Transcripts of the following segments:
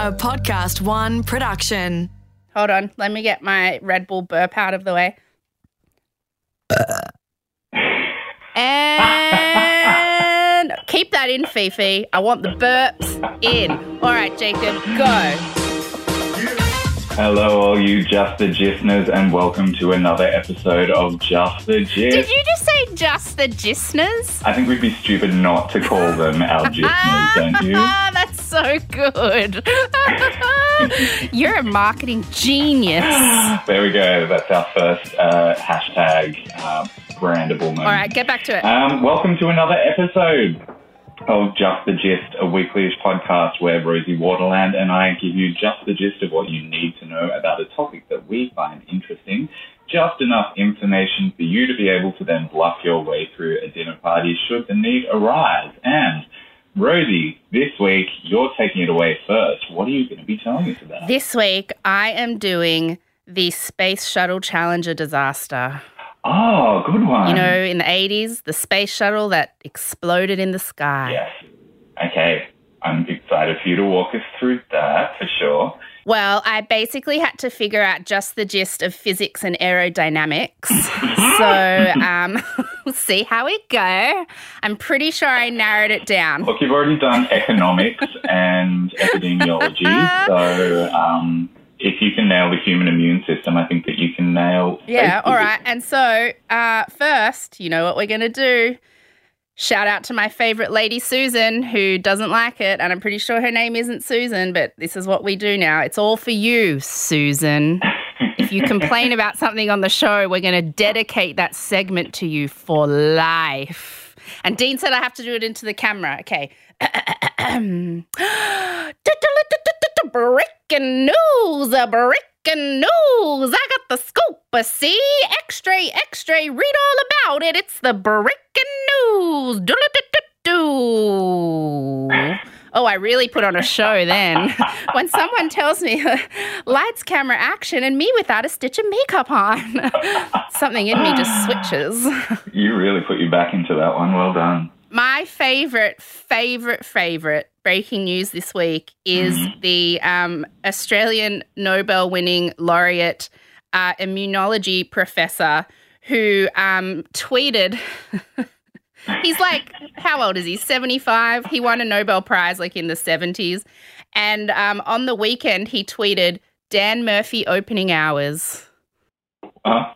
A Podcast One production. Hold on, let me get my Red Bull burp out of the way. And keep that in, Fifi. I want the burps in. All right, Jacob, go. Hello, all you Just the Gistners, and welcome to another episode of Just the Gist. Did you just say just the Gisners? I think we'd be stupid not to call them our Gistners, don't you? So good. You're a marketing genius. There we go. That's our first uh, hashtag uh, brandable moment. All right, get back to it. Um, welcome to another episode of Just the Gist, a weekly podcast where Rosie Waterland and I give you just the gist of what you need to know about a topic that we find interesting. Just enough information for you to be able to then bluff your way through a dinner party should the need arise. And Rosie, this week you're taking it away first. What are you going to be telling us about? This week, I am doing the Space Shuttle Challenger disaster. Oh, good one. You know, in the 80s, the space shuttle that exploded in the sky. Yes. Okay. I'm excited for you to walk us through that for sure. Well, I basically had to figure out just the gist of physics and aerodynamics. so, um, we'll see how we go. I'm pretty sure I narrowed it down. Look, you've already done economics and epidemiology, so um, if you can nail the human immune system, I think that you can nail. Yeah, all right. And so, uh, first, you know what we're going to do? Shout out to my favorite lady, Susan, who doesn't like it. And I'm pretty sure her name isn't Susan, but this is what we do now. It's all for you, Susan. if you complain about something on the show, we're going to dedicate that segment to you for life. And Dean said I have to do it into the camera. Okay. Breaking news, a breaking news. I got the scoop, see? Extra, extra, read all about it. It's the breaking news. Oh, I really put on a show then. when someone tells me lights, camera, action, and me without a stitch of makeup on, something in me just switches. You really put you back into that one. Well done. My favorite, favorite, favorite breaking news this week is the um, Australian Nobel winning laureate uh, immunology professor who um, tweeted. He's like, how old is he? 75. He won a Nobel Prize like in the 70s. And um, on the weekend, he tweeted, Dan Murphy opening hours.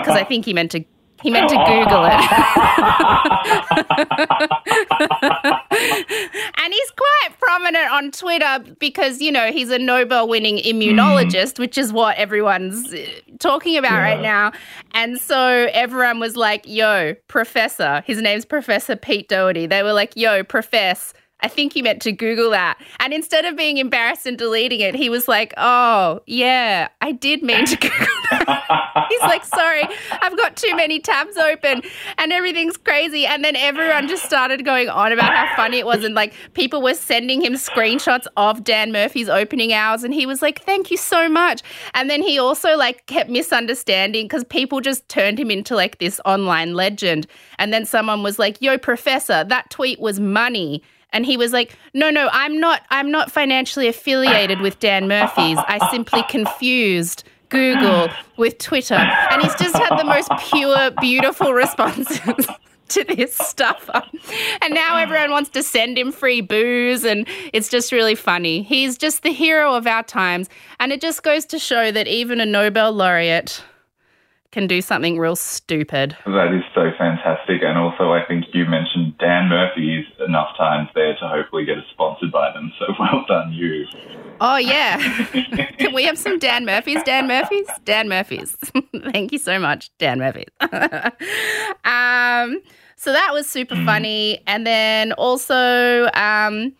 Because I think he meant to. He meant to Google it. and he's quite prominent on Twitter because, you know, he's a Nobel winning immunologist, which is what everyone's uh, talking about right now. And so everyone was like, yo, Professor, his name's Professor Pete Doherty. They were like, yo, Profess. I think he meant to Google that. And instead of being embarrassed and deleting it, he was like, oh, yeah, I did mean to Google that. He's like, sorry, I've got too many tabs open and everything's crazy. And then everyone just started going on about how funny it was. And like people were sending him screenshots of Dan Murphy's opening hours. And he was like, thank you so much. And then he also like kept misunderstanding because people just turned him into like this online legend. And then someone was like, yo, professor, that tweet was money. And he was like, "No, no, I'm not. I'm not financially affiliated with Dan Murphy's. I simply confused Google with Twitter." And he's just had the most pure, beautiful responses to this stuff. And now everyone wants to send him free booze, and it's just really funny. He's just the hero of our times, and it just goes to show that even a Nobel laureate can do something real stupid. That is so fantastic. And also, I think you mentioned Dan Murphy's enough times there to hopefully get us sponsored by them. So well done, you. Oh yeah. Can we have some Dan Murphys? Dan Murphys? Dan Murphys. Thank you so much, Dan Murphys. um, so that was super funny. And then also, um,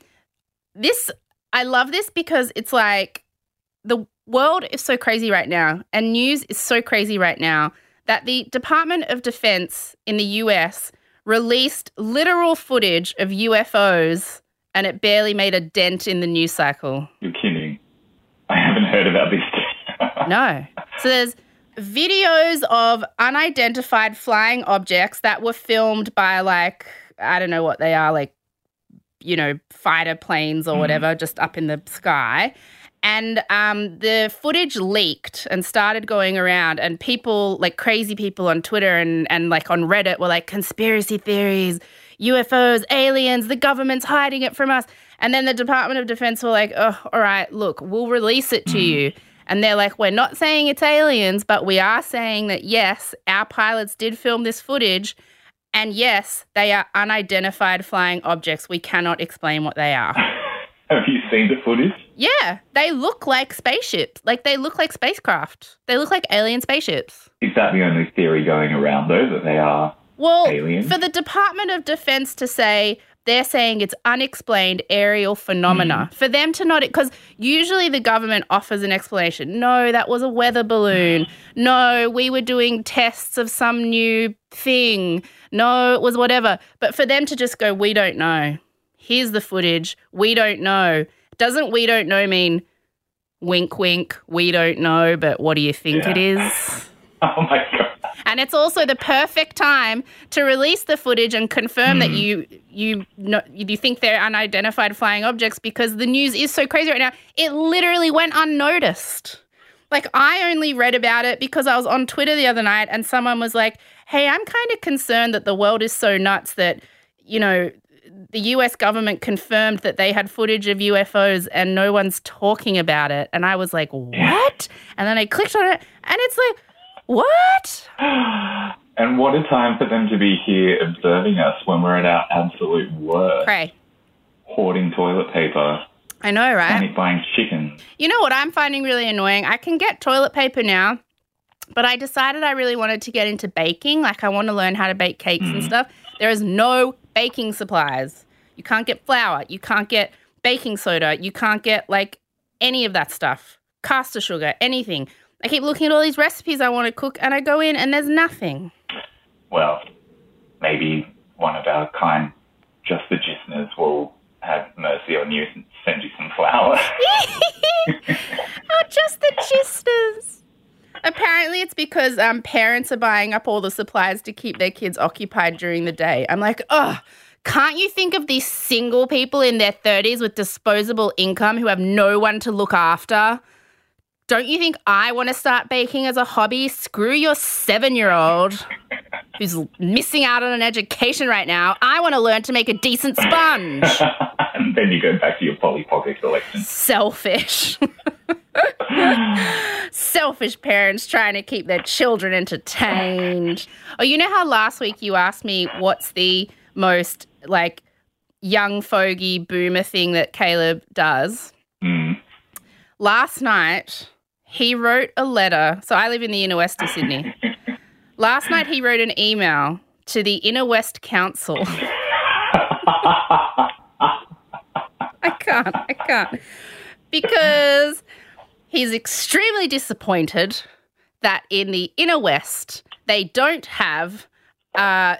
this I love this because it's like the world is so crazy right now, and news is so crazy right now that the Department of Defense in the US released literal footage of UFOs and it barely made a dent in the news cycle. You're kidding. I haven't heard about this. No. So there's videos of unidentified flying objects that were filmed by like I don't know what they are, like you know, fighter planes or mm-hmm. whatever just up in the sky. And um, the footage leaked and started going around, and people, like crazy people on Twitter and, and like on Reddit, were like, conspiracy theories, UFOs, aliens, the government's hiding it from us. And then the Department of Defense were like, oh, all right, look, we'll release it to you. And they're like, we're not saying it's aliens, but we are saying that yes, our pilots did film this footage. And yes, they are unidentified flying objects. We cannot explain what they are. Have you seen the footage? Yeah, they look like spaceships. Like they look like spacecraft. They look like alien spaceships. Is that the only theory going around, though, that they are Well, aliens? for the Department of Defense to say they're saying it's unexplained aerial phenomena, hmm. for them to not, because usually the government offers an explanation. No, that was a weather balloon. No, we were doing tests of some new thing. No, it was whatever. But for them to just go, we don't know. Here's the footage. We don't know. Doesn't we don't know mean wink, wink, we don't know, but what do you think it Yeah. is? Oh my god. And it's also the perfect time to release the footage and confirm that hmm. you you know, you think they're unidentified flying objects because the news is so crazy right now. It literally went unnoticed. Like I only read about it because I was on Twitter the other night and someone was like, "Hey, I'm kind of concerned that the world is so nuts that you know the US government confirmed that they had footage of UFOs and no one's talking about it." And I was like, "What?" And then I clicked on it and it's like, "What?" And what a time for them to be here observing us when we're at our absolute worst. Cray. Hoarding toilet paper, I know, right? panic buying chicken. You know what I'm finding really annoying? I can get toilet paper now, but I decided I really wanted to get into baking. Like, I want to learn how to bake cakes and hmm. stuff. There is no baking supplies. You can't get flour. You can't get baking soda. You can't get, like, any of that stuff. Caster sugar, anything. I keep looking at all these recipes I want to cook, and I go in and there's nothing. Well, maybe one of our kind just the listeners will have mercy on you and send you some flour. oh, just the gisters. Apparently, it's because um, parents are buying up all the supplies to keep their kids occupied during the day. I'm like, oh, can't you think of these single people in their 30s with disposable income who have no one to look after? Don't you think I want to start baking as a hobby? Screw your seven year old who's missing out on an education right now. I want to learn to make a decent sponge. and then you go back to your Polly Pocket collection. Selfish. Selfish parents trying to keep their children entertained. Oh, you know how last week you asked me what's the most like young fogey boomer thing that Caleb does? Mm. Last night, he wrote a letter. So I live in the inner west of Sydney. Last night, he wrote an email to the Inner West Council. I can't. I can't. Because he's extremely disappointed that in the inner west they don't have uh,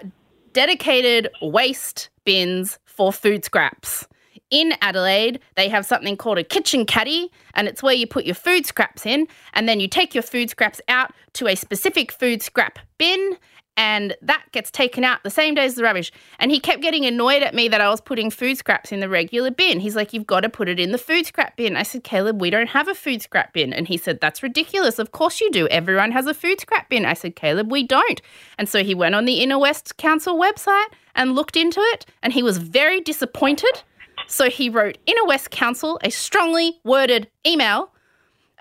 dedicated waste bins for food scraps. In Adelaide, they have something called a kitchen caddy, and it's where you put your food scraps in, and then you take your food scraps out to a specific food scrap bin, and that gets taken out the same day as the rubbish. And he kept getting annoyed at me that I was putting food scraps in the regular bin. He's like, You've got to put it in the food scrap bin. I said, Caleb, we don't have a food scrap bin. And he said, That's ridiculous. Of course you do. Everyone has a food scrap bin. I said, Caleb, we don't. And so he went on the Inner West Council website and looked into it, and he was very disappointed. So he wrote Inner West Council a strongly worded email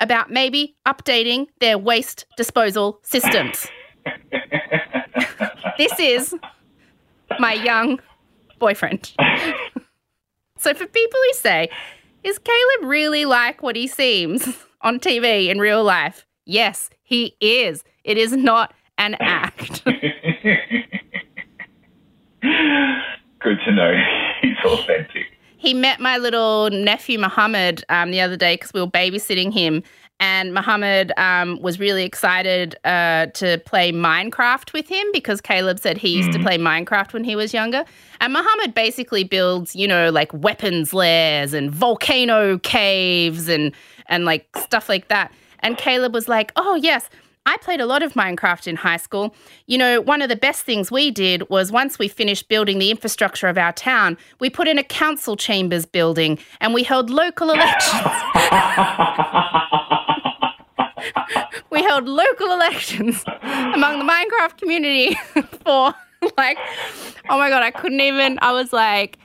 about maybe updating their waste disposal systems. This is my young boyfriend. so for people who say, is Caleb really like what he seems on TV in real life? Yes, he is. It is not an act. Good to know he's authentic. he met my little nephew Muhammad um, the other day because we were babysitting him, and Muhammad um, was really excited uh, to play Minecraft with him because Caleb said he used to play Minecraft when he was younger. And Muhammad basically builds, you know, like weapons lairs and volcano caves and and like stuff like that. And Caleb was like, "Oh yes." I played a lot of Minecraft in high school. You know, one of the best things we did was once we finished building the infrastructure of our town, we put in a council chambers building and we held local elections. we held local elections among the Minecraft community for like, oh my God, I couldn't even, I was like,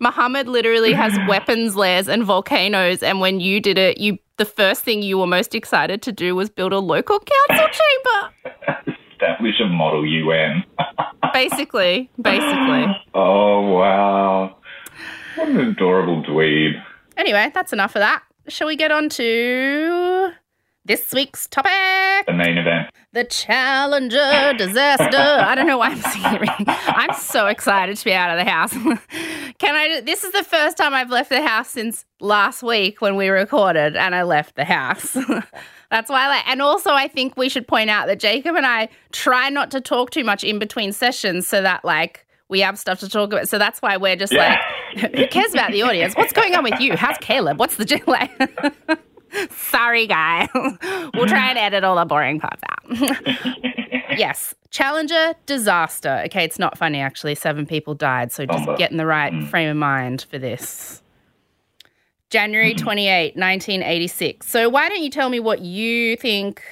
Muhammad literally has weapons lairs and volcanoes. And when you did it, you the first thing you were most excited to do was build a local council chamber. Establish a model UN. basically, basically. Oh wow! What an adorable dweeb. Anyway, that's enough of that. Shall we get on to this week's topic? The main event. The Challenger disaster. I don't know why I'm singing. I'm so excited to be out of the house. Can I? This is the first time I've left the house since last week when we recorded, and I left the house. That's why, I like, and also I think we should point out that Jacob and I try not to talk too much in between sessions, so that like we have stuff to talk about. So that's why we're just Yeah. like, who cares about the audience? What's going on with you? How's Caleb? What's the j- like? Sorry, guys. we'll try and edit all the boring parts out. yes, Challenger disaster. Okay, it's not funny actually. Seven people died, so just get in the right frame of mind for this. January 28, 1986. So why don't you tell me what you think,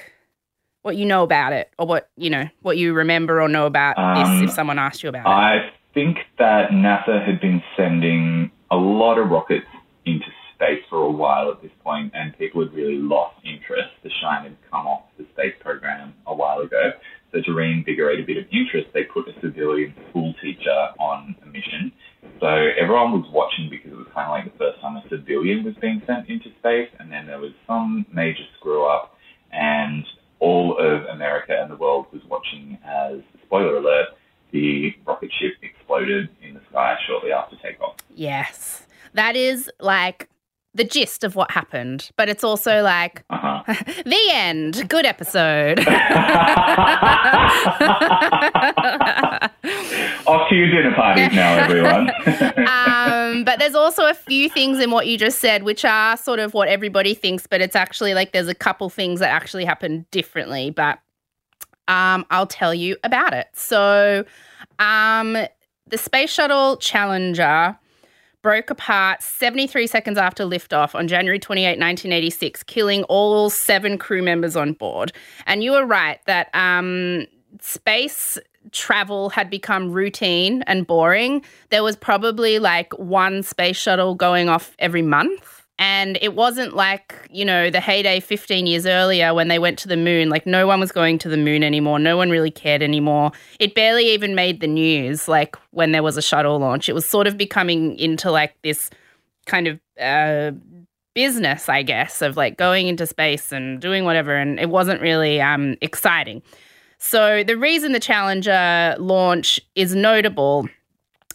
what you know about it, or what, you know, what you remember or know about Um, this if someone asked you about it? I think that NASA had been sending a lot of rockets into space for a while at this point, and people had really lost interest. The shine had come off the space program a while ago. So to reinvigorate a bit of interest, they put a civilian school teacher on a mission. So everyone was watching because it was kind of like the first time a civilian was being sent into space, and then there was some major screw up, and all of America and the world was watching as, spoiler alert, the rocket ship exploded in the sky shortly after takeoff. yes. That is like the gist of what happened, but it's also like Uh huh. the end. Good episode. Off to your dinner parties now, everyone. um, but there's also a few things in what you just said, which are sort of what everybody thinks, but it's actually like there's a couple things that actually happen differently. But um, I'll tell you about it. So, um, the Space Shuttle Challenger broke apart 73 seconds after liftoff on January 28, 1986, killing all seven crew members on board. And you were right that um, space travel had become routine and boring. There was probably like one space shuttle going off every month. And it wasn't like, you know, the heyday 15 years earlier when they went to the moon. Like, no one was going to the moon anymore. No one really cared anymore. It barely even made the news, like, when there was a shuttle launch. It was sort of becoming into like this kind of uh, business, I guess, of like going into space and doing whatever. And it wasn't really um, exciting. So, the reason the Challenger launch is notable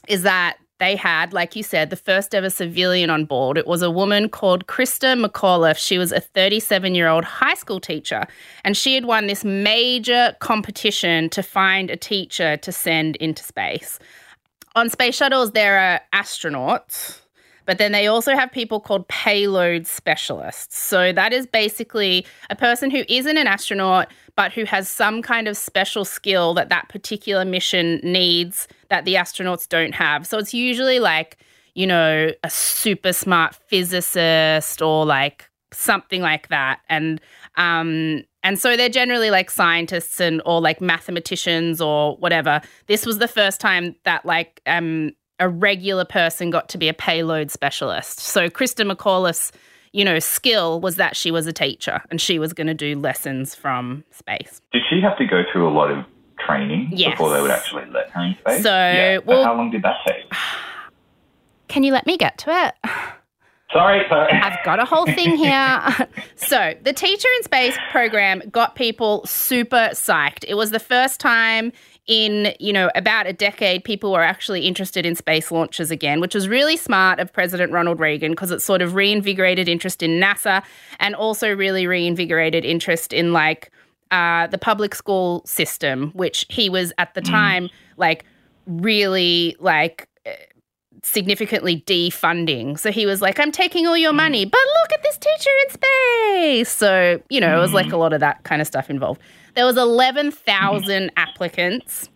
is that they had, like you said, the first ever civilian on board. It was a woman called Christa McAuliffe. She was a 37 year old high school teacher, and she had won this major competition to find a teacher to send into space. On space shuttles, there are astronauts. But then they also have people called payload specialists. So that is basically a person who isn't an astronaut, but who has some kind of special skill that that particular mission needs that the astronauts don't have. So it's usually like, you know, a super smart physicist or like something like that. And um and so they're generally like scientists and or like mathematicians or whatever. This was the first time that like um a regular person got to be a payload specialist. So Christa McAuliffe's, you know, skill was that she was a teacher and she was going to do lessons from space. Did she have to go through a lot of training Yes. before they would actually let her in space? So, yeah. But well- how long did that take? Can you let me get to it? Sorry, sorry. I've got a whole thing here. so, the Teacher in Space program got people super psyched. It was the first time in, you know, about a decade people were actually interested in space launches again, which was really smart of President Ronald Reagan because it sort of reinvigorated interest in NASA and also really reinvigorated interest in like uh, the public school system, which he was at the mm. time like really like uh, significantly defunding. So he was like, I'm taking all your mm. money, but look at this teacher in space. So, you know, it was like mm. a lot of that kind of stuff involved. There was 11,000 applicants.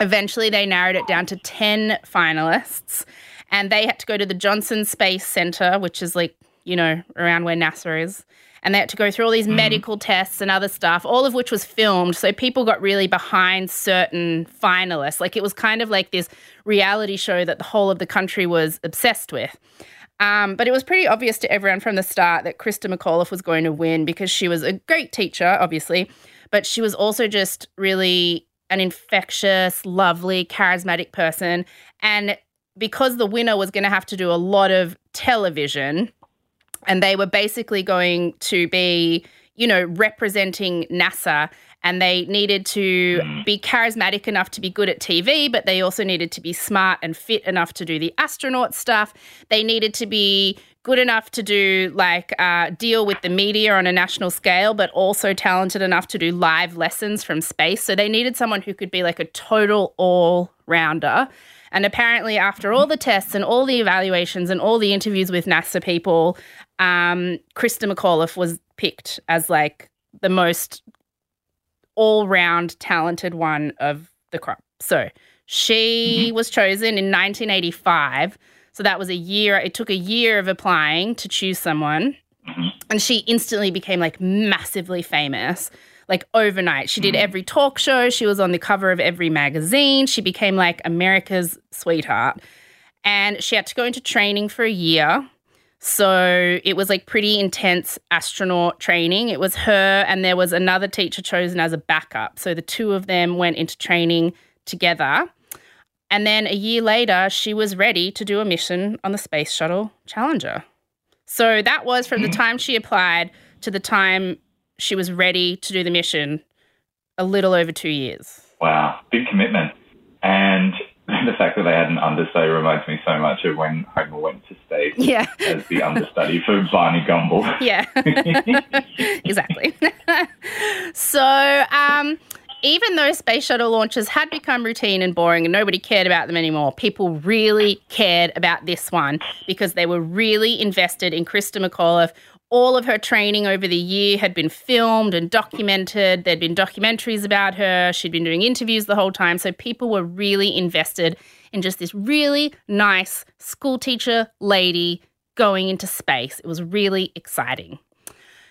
Eventually, they narrowed it down to 10 finalists, and they had to go to the Johnson Space Center, which is like, you know, around where NASA is. And they had to go through all these medical tests and other stuff, all of which was filmed. So people got really behind certain finalists. Like it was kind of like this reality show that the whole of the country was obsessed with. Um, but it was pretty obvious to everyone from the start that Christa McAuliffe was going to win because she was a great teacher, obviously, but she was also just really an infectious, lovely, charismatic person. And because the winner was going to have to do a lot of television, and they were basically going to be, you know, representing NASA and they needed to be charismatic enough to be good at TV, but they also needed to be smart and fit enough to do the astronaut stuff. They needed to be good enough to do like uh, deal with the media on a national scale, but also talented enough to do live lessons from space. So they needed someone who could be like a total all rounder. And apparently, after all the tests and all the evaluations and all the interviews with NASA people, um, Christa McAuliffe was picked as like the most all round talented one of the crop. So she mm-hmm. was chosen in 1985. So that was a year, it took a year of applying to choose someone. Mm-hmm. And she instantly became like massively famous, like overnight. She did mm-hmm. every talk show, she was on the cover of every magazine. She became like America's sweetheart. And she had to go into training for a year. So it was like pretty intense astronaut training. It was her, and there was another teacher chosen as a backup. So the two of them went into training together. And then a year later, she was ready to do a mission on the Space Shuttle Challenger. So that was from the mm. time she applied to the time she was ready to do the mission, a little over two years. Wow, big commitment. And the fact that they had an understudy reminds me so much of when Homer went to space Yeah. as the understudy for Barney Gumble. Yeah, exactly. so, um, even though space shuttle launches had become routine and boring and nobody cared about them anymore, people really cared about this one because they were really invested in Christa McAuliffe. All of her training over the year had been filmed and documented. There'd been documentaries about her. She'd been doing interviews the whole time. So people were really invested in just this really nice school teacher lady going into space. It was really exciting.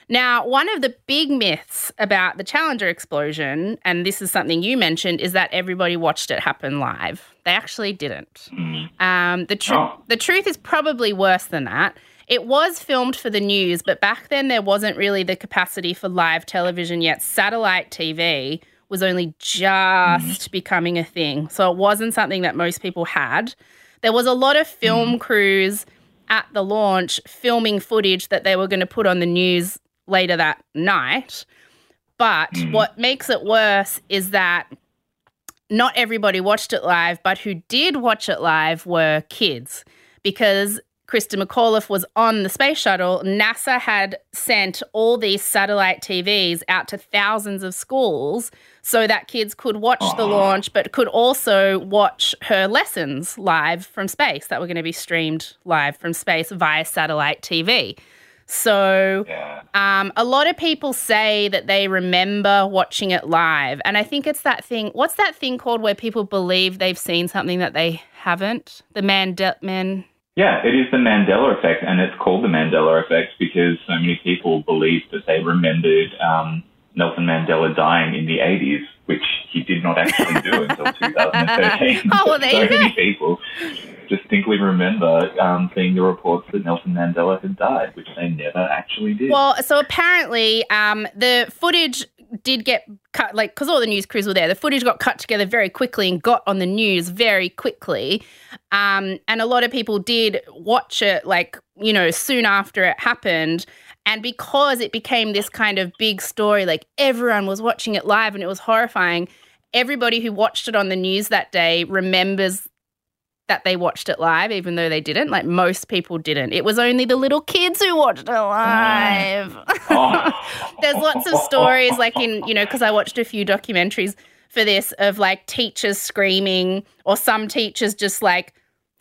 Now, one of the big myths about the Challenger explosion, and this is something you mentioned, is that everybody watched it happen live. They actually didn't. Um, the, tr- Oh. the truth is probably worse than that. It was filmed for the news, but back then there wasn't really the capacity for live television yet. Satellite TV was only just mm-hmm. becoming a thing. So it wasn't something that most people had. There was a lot of film mm. crews at the launch filming footage that they were going to put on the news later that night. But mm. what makes it worse is that not everybody watched it live, but who did watch it live were kids because Christa McAuliffe was on the space shuttle. NASA had sent all these satellite TVs out to thousands of schools so that kids could watch the launch, but could also watch her lessons live from space that were going to be streamed live from space via satellite TV. So Yeah. um, a lot of people say that they remember watching it live. And I think it's that thing. What's that thing called where people believe they've seen something that they haven't? The Mandela man. Yeah, it is the Mandela effect, and it's called the Mandela effect because so many people believe that they remembered um, Nelson Mandela dying in the 80s, which he did not actually do until 2013. Oh, well, there so many people distinctly remember um, seeing the reports that Nelson Mandela had died, which they never actually did. Well, so apparently um, the footage did get cut, like, because all the news crews were there. The footage got cut together very quickly and got on the news very quickly. Um, and a lot of people did watch it, like, you know, soon after it happened. And because it became this kind of big story, like everyone was watching it live and it was horrifying, everybody who watched it on the news that day remembers that they watched it live, even though they didn't. Like most people didn't. It was only the little kids who watched it live. There's lots of stories, like in, you know, because I watched a few documentaries for this of like teachers screaming or some teachers just like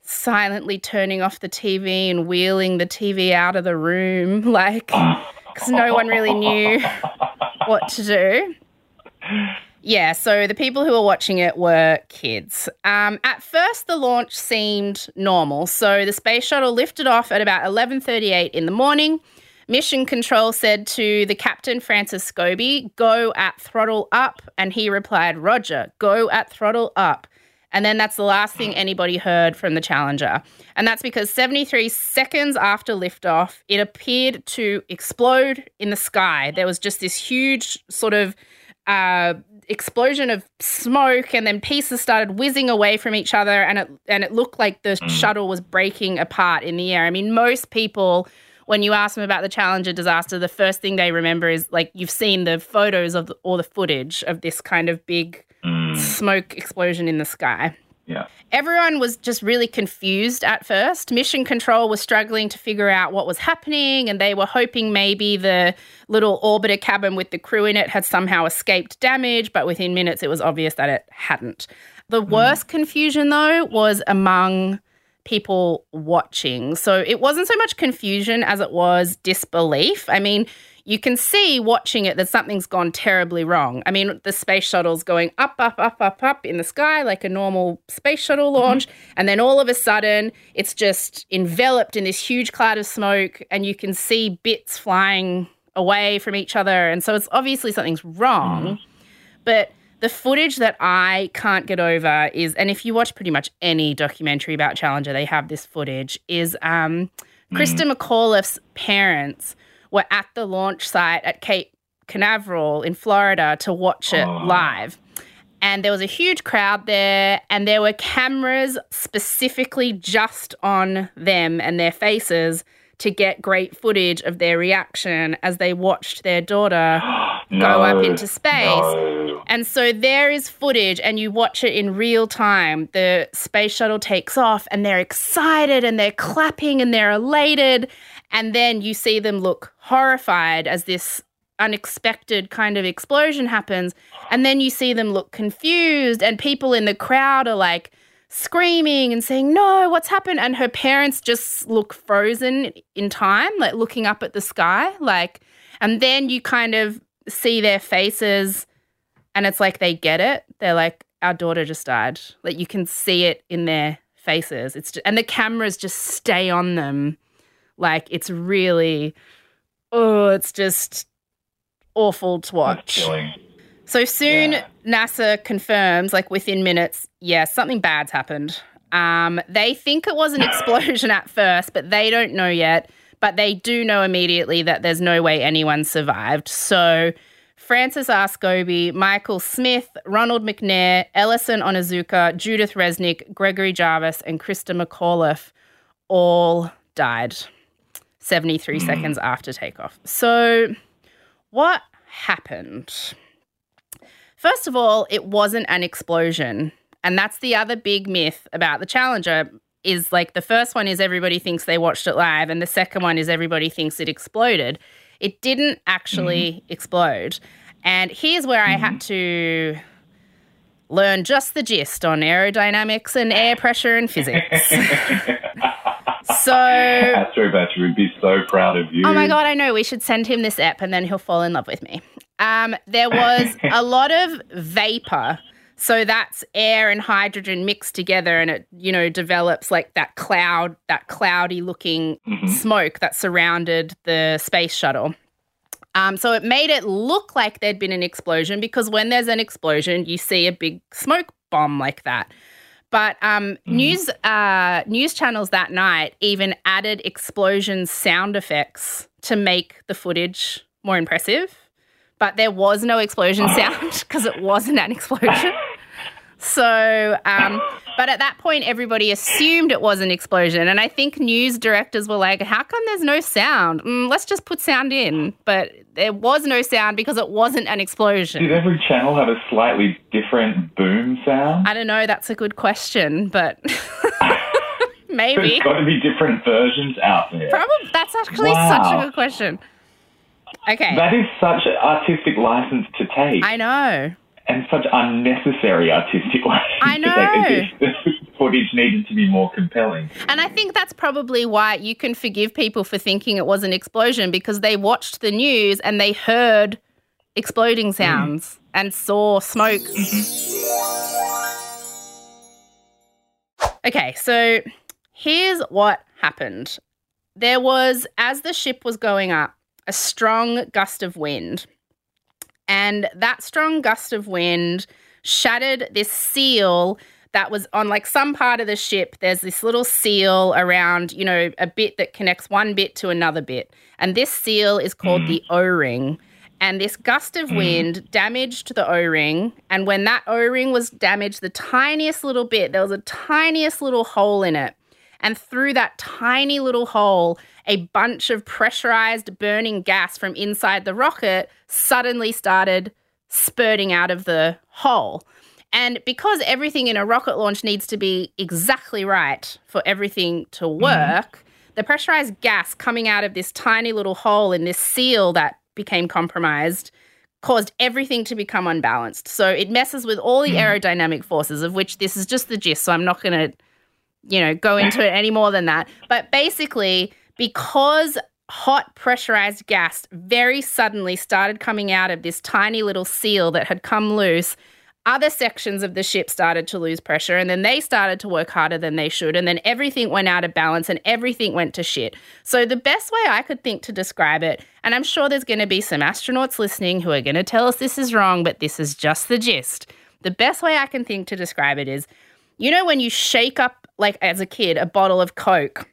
silently turning off the TV and wheeling the TV out of the room, like, because no one really knew what to do. Yeah, so the people who were watching it were kids. Um, at first, the launch seemed normal. So the space shuttle lifted off at about 11:38 in the morning. Mission Control said to the captain, Francis Scobee, "Go at throttle up," and he replied, "Roger, go at throttle up." And then that's the last thing anybody heard from the Challenger. And that's because 73 seconds after liftoff, it appeared to explode in the sky. There was just this huge sort of uh, explosion of smoke, and then pieces started whizzing away from each other, and it and it looked like the mm. shuttle was breaking apart in the air. I mean, most people. When you ask them about the Challenger disaster, the first thing they remember is like you've seen the photos of the, or the footage of this kind of big mm. smoke explosion in the sky. Yeah. Everyone was just really confused at first. Mission Control was struggling to figure out what was happening, and they were hoping maybe the little orbiter cabin with the crew in it had somehow escaped damage, but within minutes it was obvious that it hadn't. The hmm. worst confusion, though, was among people watching. So it wasn't so much confusion as it was disbelief. I mean, you can see watching it that something's gone terribly wrong. I mean, the space shuttle's going up, up, up, up, up in the sky like a normal space shuttle mm-hmm. launch. And then all of a sudden, it's just enveloped in this huge cloud of smoke, and you can see bits flying away from each other. And so it's obviously something's wrong. Mm. But the footage that I can't get over is, and if you watch pretty much any documentary about Challenger, they have this footage, is um, mm. Christa McAuliffe's parents were at the launch site at Cape Canaveral in Florida to watch it live. And there was a huge crowd there, and there were cameras specifically just on them and their faces to get great footage of their reaction as they watched their daughter go up into space. No. And so there is footage, and you watch it in real time. The space shuttle takes off, and they're excited, and they're clapping, and they're elated. And then you see them look horrified as this unexpected kind of explosion happens. And then you see them look confused, and people in the crowd are like screaming and saying, No, what's happened? And her parents just look frozen in time, like looking up at the sky. Like, and then you kind of see their faces, and it's like they get it. They're like, Our daughter just died. Like, you can see it in their faces. It's just, and the cameras just stay on them. Like, it's really, oh, it's just awful to watch. So soon, Yeah. NASA confirms, like within minutes, yes, something bad's happened. Um, they think it was an explosion at first, but they don't know yet. But they do know immediately that there's no way anyone survived. So Francis R. Scobee, Michael Smith, Ronald McNair, Ellison Onizuka, Judith Resnik, Gregory Jarvis, and Christa McAuliffe all died 73 seconds after takeoff. So, what happened? First of all, it wasn't an explosion. And that's the other big myth about the Challenger is like the first one is everybody thinks they watched it live and the second one is everybody thinks it exploded. It didn't actually mm-hmm. explode. And here's where I had mm-hmm. to learn just the gist on aerodynamics and air pressure and physics. so Astrobatch would be so proud of you. Oh my god, I know. We should send him this app and then he'll fall in love with me. Um, there was a lot of vapor. So that's air and hydrogen mixed together and it, you know, develops like that cloud, that cloudy looking smoke that surrounded the space shuttle. Um, so it made it look like there'd been an explosion because when there's an explosion, you see a big smoke bomb like that. But um, news uh, news channels that night even added explosion sound effects to make the footage more impressive. But there was no explosion sound because it wasn't an explosion. So, um, but at that point, everybody assumed it was an explosion. And I think news directors were like, how come there's no sound? Mm, let's just put sound in. But there was no sound because it wasn't an explosion. Did every channel have a slightly different boom sound? I don't know. That's a good question, but maybe. There's got to be different versions out there. Probably. That's actually such a good question. Okay. That is such an artistic license to take, I know. and such unnecessary artistic license I to take. The footage needed to be more compelling. And I think that's probably why you can forgive people for thinking it was an explosion because they watched the news and they heard exploding hmm. sounds and saw smoke. Mm-hmm. Okay, so here's what happened. There was, as the ship was going up, a strong gust of wind. And that strong gust of wind shattered this seal that was on like some part of the ship. There's this little seal around, you know, a bit that connects one bit to another bit. And this seal is called mm. the O ring. And this gust of mm. wind damaged the O ring. And when that O ring was damaged, the tiniest little bit, there was a tiniest little hole in it. And through that tiny little hole, a bunch of pressurized burning gas from inside the rocket suddenly started spurting out of the hole. And because everything in a rocket launch needs to be exactly right for everything to mm-hmm. work, the pressurized gas coming out of this tiny little hole in this seal that became compromised caused everything to become unbalanced. So it messes with all the mm-hmm. aerodynamic forces, of which this is just the gist. So I'm not going to, you know, go into it any more than that. But basically, because hot pressurized gas very suddenly started coming out of this tiny little seal that had come loose, other sections of the ship started to lose pressure and then they started to work harder than they should and then everything went out of balance and everything went to shit. So the best way I could think to describe it, and I'm sure there's going to be some astronauts listening who are going to tell us this is wrong, but this is just the gist. The best way I can think to describe it is you know when you shake up like as a kid a bottle of coke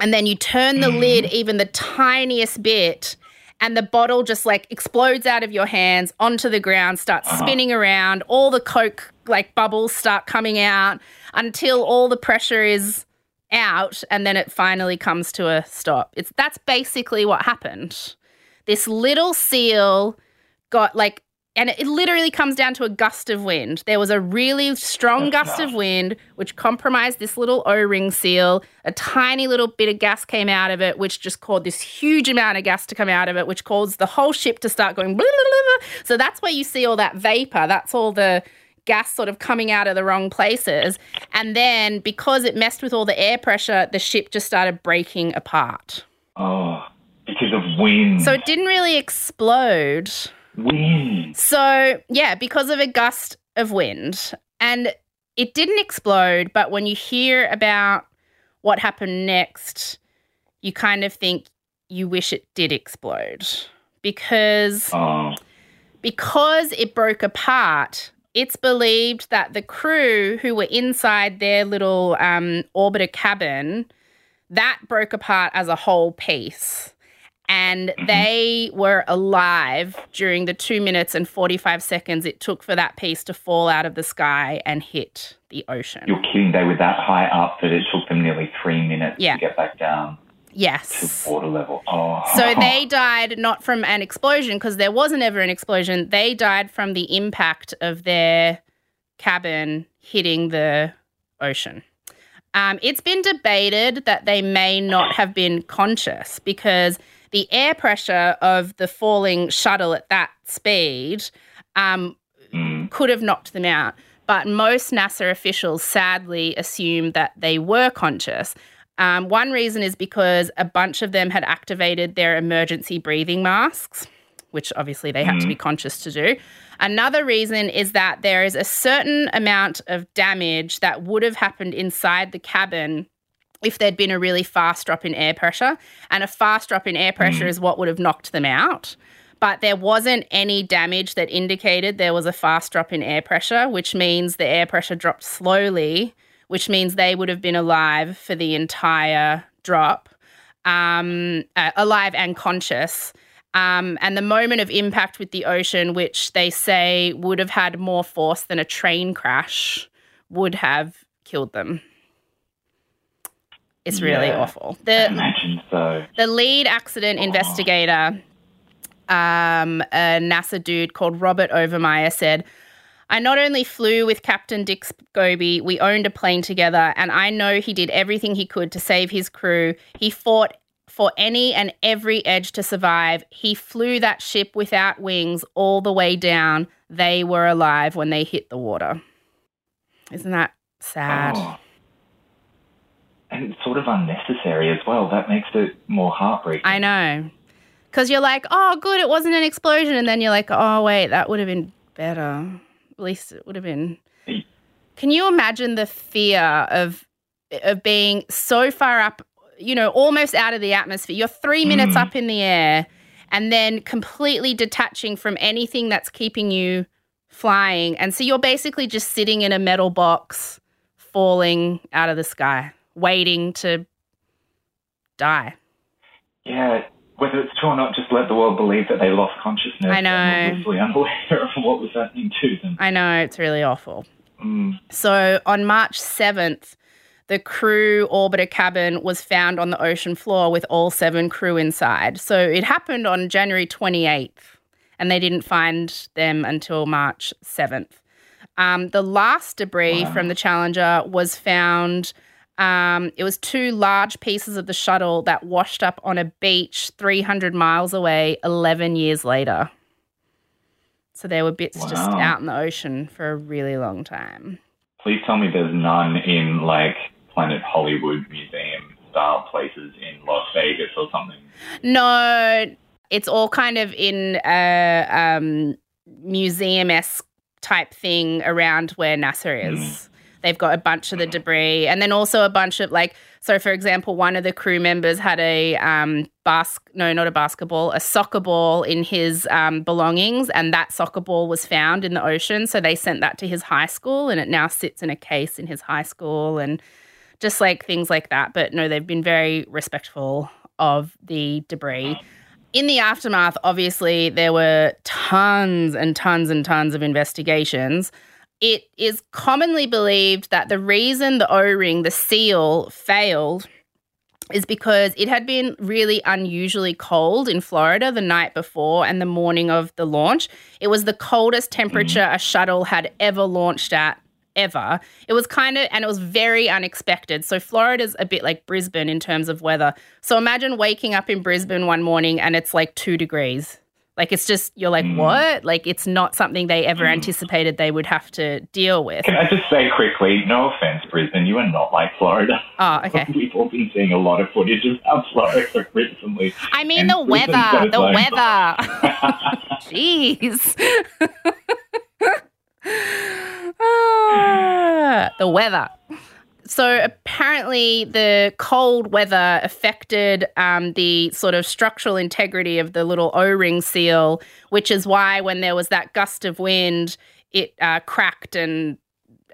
and then you turn the mm. lid even the tiniest bit and the bottle just like explodes out of your hands onto the ground starts uh-huh. spinning around. All the coke like bubbles start coming out until all the pressure is out and then it finally comes to a stop. It's that's basically what happened. This little seal got like and it literally comes down to a gust of wind. There was a really strong oh, gust of wind which compromised this little O-ring seal. A tiny little bit of gas came out of it, which just caused this huge amount of gas to come out of it, which caused the whole ship to start going. Blah, blah, blah. So that's where you see all that vapor. That's all the gas sort of coming out of the wrong places. And then because it messed with all the air pressure, the ship just started breaking apart. Oh, because of wind. So it didn't really explode. Wind. So, yeah, because of a gust of wind. And it didn't explode, but when you hear about what happened next, you kind of think you wish it did explode. Because Oh, because it broke apart, it's believed that the crew who were inside their little um, orbiter cabin that broke apart as a whole piece. And they were alive during the two minutes and 45 seconds it took for that piece to fall out of the sky and hit the ocean. you're kidding. They were that high up that it took them nearly three minutes Yeah. to get back down to Yes. water level. Oh, So they died not from an explosion because there wasn't ever an explosion. They died from the impact of their cabin hitting the ocean. Um, it's been debated that they may not have been conscious because the air pressure of the falling shuttle at that speed um, Mm. could have knocked them out. But most NASA officials sadly assume that they were conscious. Um, one reason is because a bunch of them had activated their emergency breathing masks, which obviously they had to be conscious to do. Another reason is that there is a certain amount of damage that would have happened inside the cabin if there'd been a really fast drop in air pressure. And a fast drop in air pressure is what would have knocked them out. But there wasn't any damage that indicated there was a fast drop in air pressure, which means the air pressure dropped slowly, which means they would have been alive for the entire drop, um, uh, alive and conscious. Um, and the moment of impact with the ocean, which they say would have had more force than a train crash, would have killed them. It's really Yeah. awful. The imagine so. the lead accident investigator, um, a NASA dude called Robert Overmyer, said, I not only flew with Captain Dick Scobee, we owned a plane together, and I know he did everything he could to save his crew. He fought for any and every edge to survive. He flew that ship without wings all the way down. They were alive when they hit the water. Isn't that sad? Oh. And it's sort of unnecessary as well. That makes it more heartbreaking. I know. Because you're like, oh, good, it wasn't an explosion. And then you're like, oh, wait, that would have been better. At least it would have been. Can you imagine the fear of of being so far up, you know, almost out of the atmosphere? You're three minutes mm. up in the air and then completely detaching from anything that's keeping you flying. And so you're basically just sitting in a metal box, falling out of the sky, waiting to die. Yeah, whether it's true or not, just let the world believe that they lost consciousness. I know. And were unaware of what was happening to them. I know, it's really awful. Mm. So on March 7th, the crew orbiter cabin was found on the ocean floor with all seven crew inside. So it happened on January 28th, and they didn't find them until March 7th. Um, the last debris from the Challenger was found. Um, it was two large pieces of the shuttle that washed up on a beach 300 miles away 11 years later. So there were bits just out in the ocean for a really long time. Please tell me there's none in like Planet Hollywood Museum style places in Las Vegas or something. No, it's all kind of in a um, museum esque type thing around where NASA is. They've got a bunch of the debris, and then also a bunch of like. So, for example, one of the crew members had a um, bas- no, not a basketball, a soccer ball in his um, belongings, and that soccer ball was found in the ocean. So they sent that to his high school, and it now sits in a case in his high school, and just like things like that. But no, they've been very respectful of the debris. In the aftermath, obviously, there were tons and tons and tons of investigations. It is commonly believed that the reason the O ring, the seal, failed is because it had been really unusually cold in Florida the night before and the morning of the launch. It was the coldest temperature mm. a shuttle had ever launched at ever. It was kind of, and it was very unexpected. So Florida's a bit like Brisbane in terms of weather. So imagine waking up in Brisbane one morning and it's like two degrees. Like it's just, you're like, what? Like it's not something they ever anticipated they would have to deal with. Can I just say quickly, no offense, Brisbane, you are not like Florida. Oh, okay. We've all been seeing a lot of footage of how Florida recently. I mean, the Brisbane's weather, the own- weather. Jeez. Ah, the weather. So apparently, the cold weather affected um, the sort of structural integrity of the little O-ring seal, which is why when there was that gust of wind, it uh, cracked, and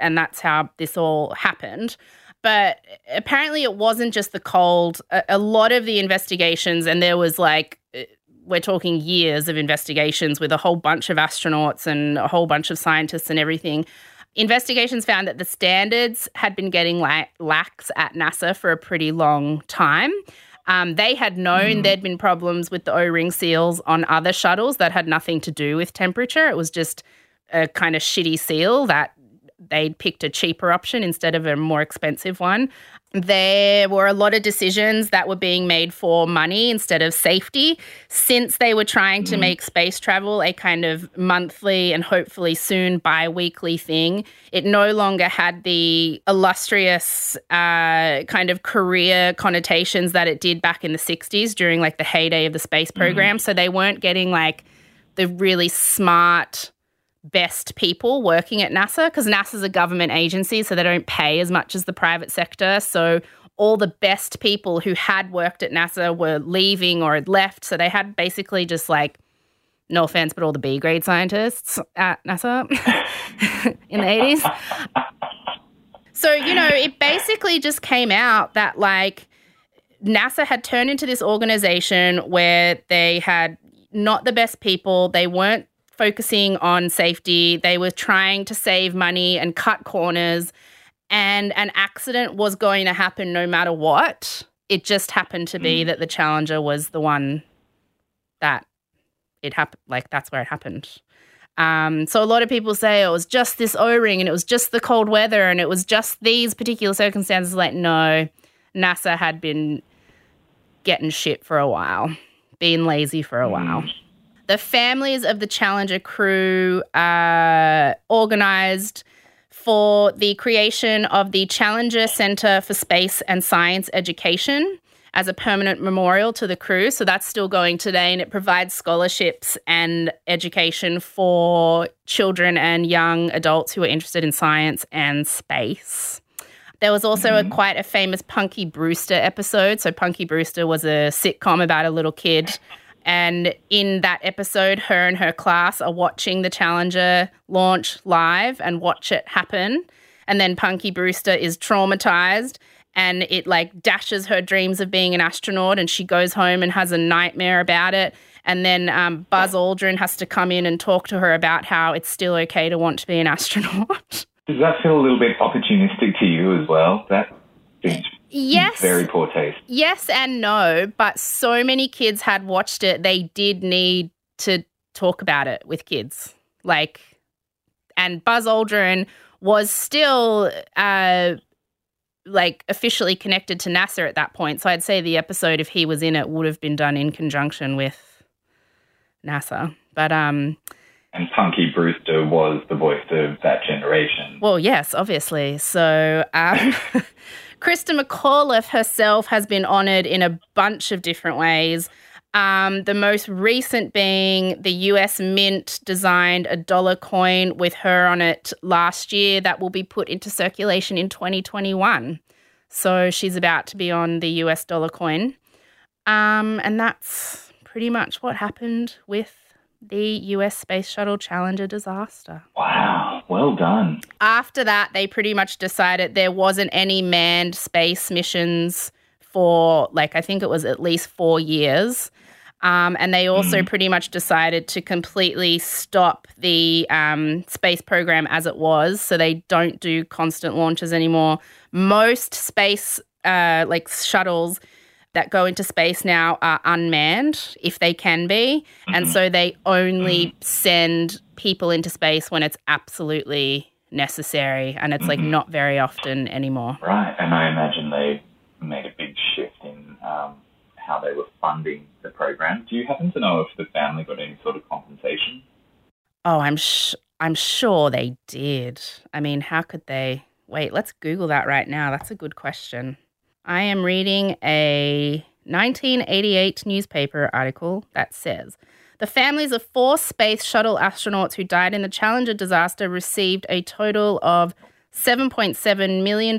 and that's how this all happened. But apparently, it wasn't just the cold. A, a lot of the investigations, and there was like uh, we're talking years of investigations with a whole bunch of astronauts and a whole bunch of scientists and everything. Investigations found that the standards had been getting la- lax at NASA for a pretty long time. Um, they had known there'd been problems with the O ring seals on other shuttles that had nothing to do with temperature. It was just a kind of shitty seal that they'd picked a cheaper option instead of a more expensive one. There were a lot of decisions that were being made for money instead of safety since they were trying to make space travel a kind of monthly and hopefully soon bi weekly thing. It no longer had the illustrious uh, kind of career connotations that it did back in the 60s during like the heyday of the space program. So they weren't getting like the really smart best people working at NASA because NASA's a government agency, so they don't pay as much as the private sector. So all the best people who had worked at NASA were leaving or had left. So they had basically just like, no offense, but all the B grade scientists at NASA in the 80s. So, you know, it basically just came out that like NASA had turned into this organization where they had not the best people. They weren't focusing on safety. They were trying to save money and cut corners. And an accident was going to happen no matter what. It just happened to be that the Challenger was the one that it happened. Like, that's where it happened. Um, so a lot of people say it was just this O-ring and it was just the cold weather and it was just these particular circumstances. Like, no, NASA had been getting shit for a while, being lazy for a while. The families of the Challenger crew uh, organized for the creation of the Challenger Center for Space and Science Education as a permanent memorial to the crew. So that's still going today, and it provides scholarships and education for children and young adults who are interested in science and space. There was also a quite a famous Punky Brewster episode. So Punky Brewster was a sitcom about a little kid. And in that episode, her and her class are watching the Challenger launch live and watch it happen. And then Punky Brewster is traumatized and it like dashes her dreams of being an astronaut and she goes home and has a nightmare about it. And then um, Buzz Aldrin has to come in and talk to her about how it's still okay to want to be an astronaut. Does that feel a little bit opportunistic to you as well? That seems Yes. very poor taste. Yes and no, but so many kids had watched it, they did need to talk about it with kids. Like, and Buzz Aldrin was still uh, like officially connected to NASA at that point. So I'd say the episode, if he was in it, would have been done in conjunction with NASA. But um, And Punky Brewster was the voice of that generation. Well, yes, obviously. So, um, Christa McAuliffe herself has been honoured in a bunch of different ways. Um, the most recent being the US Mint designed a dollar coin with her on it last year that will be put into circulation in 2021. So she's about to be on the US dollar coin. Um, and that's pretty much what happened with the US Space Shuttle Challenger disaster Wow, well done. after that, they pretty much decided there wasn't any manned space missions for, like, I think it was at least four years. Um, and they also pretty much decided to completely stop the um, space program as it was. So they don't do constant launches anymore. Most space, uh, like, shuttles that go into space now are unmanned if they can be. And mm-hmm. so they only mm-hmm. send people into space when it's absolutely necessary. And it's like mm-hmm. not very often anymore. Right, and I imagine they made a big shift in um, how they were funding the program. Do you happen to know if the family got any sort of compensation? Oh, I'm sh- I'm sure they did. I mean, how could they? Wait, let's Google that right now. That's a good question. I am reading a 1988 newspaper article that says the families of four space shuttle astronauts who died in the Challenger disaster received a total of $7.7 million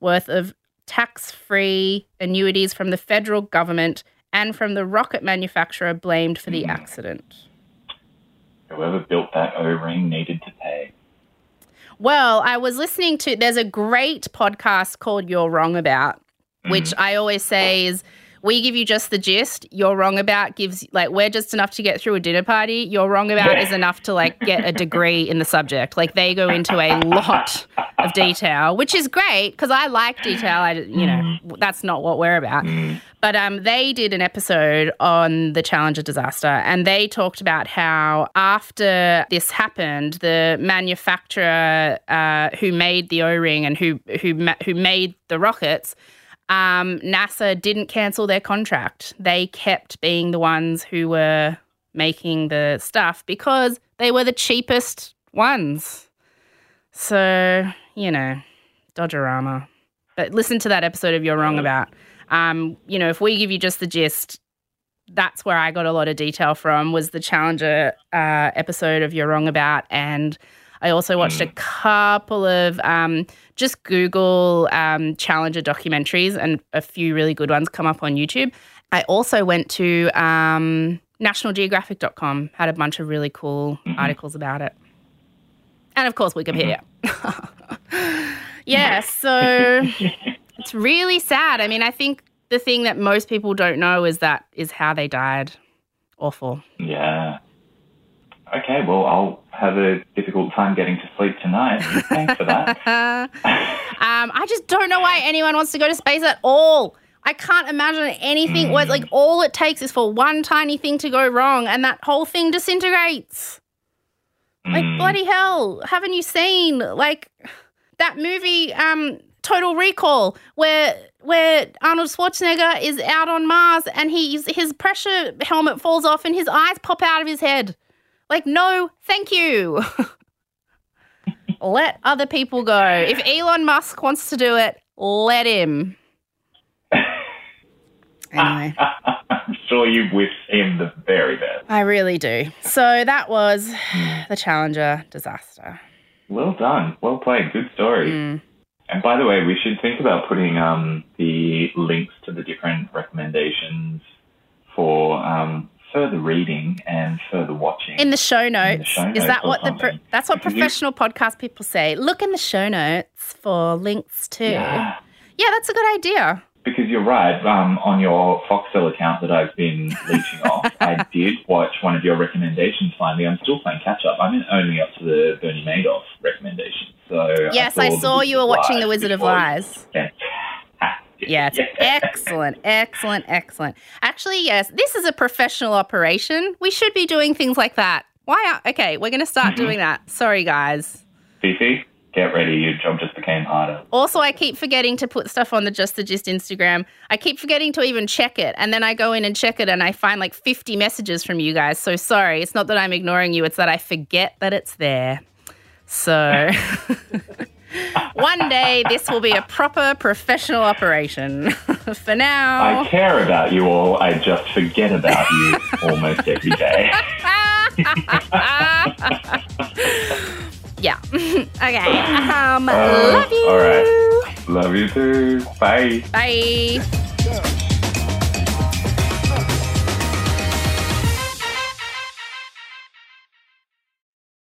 worth of tax free annuities from the federal government and from the rocket manufacturer blamed for the hmm. accident. Whoever built that O-ring needed to pay. Well, I was listening to there's a great podcast called You're Wrong About, which mm. I always say is we give you just the gist. You're wrong about gives like we're just enough to get through a dinner party. You're wrong about is enough to like get a degree in the subject. Like they go into a lot of detail, which is great because I like detail. I you know that's not what we're about. But um, they did an episode on the Challenger disaster, and they talked about how after this happened, the manufacturer uh, who made the O-ring and who who who made the rockets, um, NASA didn't cancel their contract. They kept being the ones who were making the stuff because they were the cheapest ones. So you know, Dodgerama. But listen to that episode of You're Wrong About. Um, you know, if we give you just the gist, that's where I got a lot of detail from was the Challenger uh, episode of You're Wrong About. And I also watched a couple of um, just Google um, Challenger documentaries and a few really good ones come up on YouTube. I also went to um, nationalgeographic.com, had a bunch of really cool articles about it. And of course, Wikipedia. yeah, so it's really sad. I mean, I think the thing that most people don't know is that is how they died. Awful. Yeah. Okay, well, I'll have a difficult time getting to sleep tonight. Thanks for that. Um, I just don't know why anyone wants to go to space at all. I can't imagine anything where like all it takes is for one tiny thing to go wrong and that whole thing disintegrates. Like Mm. bloody hell, haven't you seen like that movie um Total Recall where where Arnold Schwarzenegger is out on Mars and he's his pressure helmet falls off and his eyes pop out of his head. Like no, thank you. let other people go. If Elon Musk wants to do it, let him. Anyway, I'm sure you wish him the very best. I really do. So that was the Challenger disaster. Well done. Well played. Good story. Mm. And by the way, we should think about putting um, the links to the different recommendations for um, further reading and further watching. In the show notes, show is that what the pro- that's what Because you- professional podcast people say? Look in the show notes for links to. yeah. Yeah, that's a good idea. Because you're right, um, on your Foxtel account that I've been leeching off, I did watch one of your recommendations finally. I'm still playing catch up. I'm only up to the Bernie Madoff recommendation. So Yes, I The saw you were watching The Wizard of Lies. Fantastic. Yeah, it's excellent, excellent, excellent. Actually, yes, this is a professional operation. We should be doing things like that. Why? Are, okay, we're going to start Mm-hmm. doing that. Sorry, guys. Fifi, get ready. Your job just became harder. Also, I keep forgetting to put stuff on the Just the Gist Instagram. I keep forgetting to even check it. And then I go in and check it and I find like 50 messages from you guys. So sorry. It's not that I'm ignoring you, it's that I forget that it's there. So one day this will be a proper professional operation. For now. I care about you all. I just forget about you almost every day. yeah. okay. Um, Uh, love you. all right. Love you too. Bye. Bye.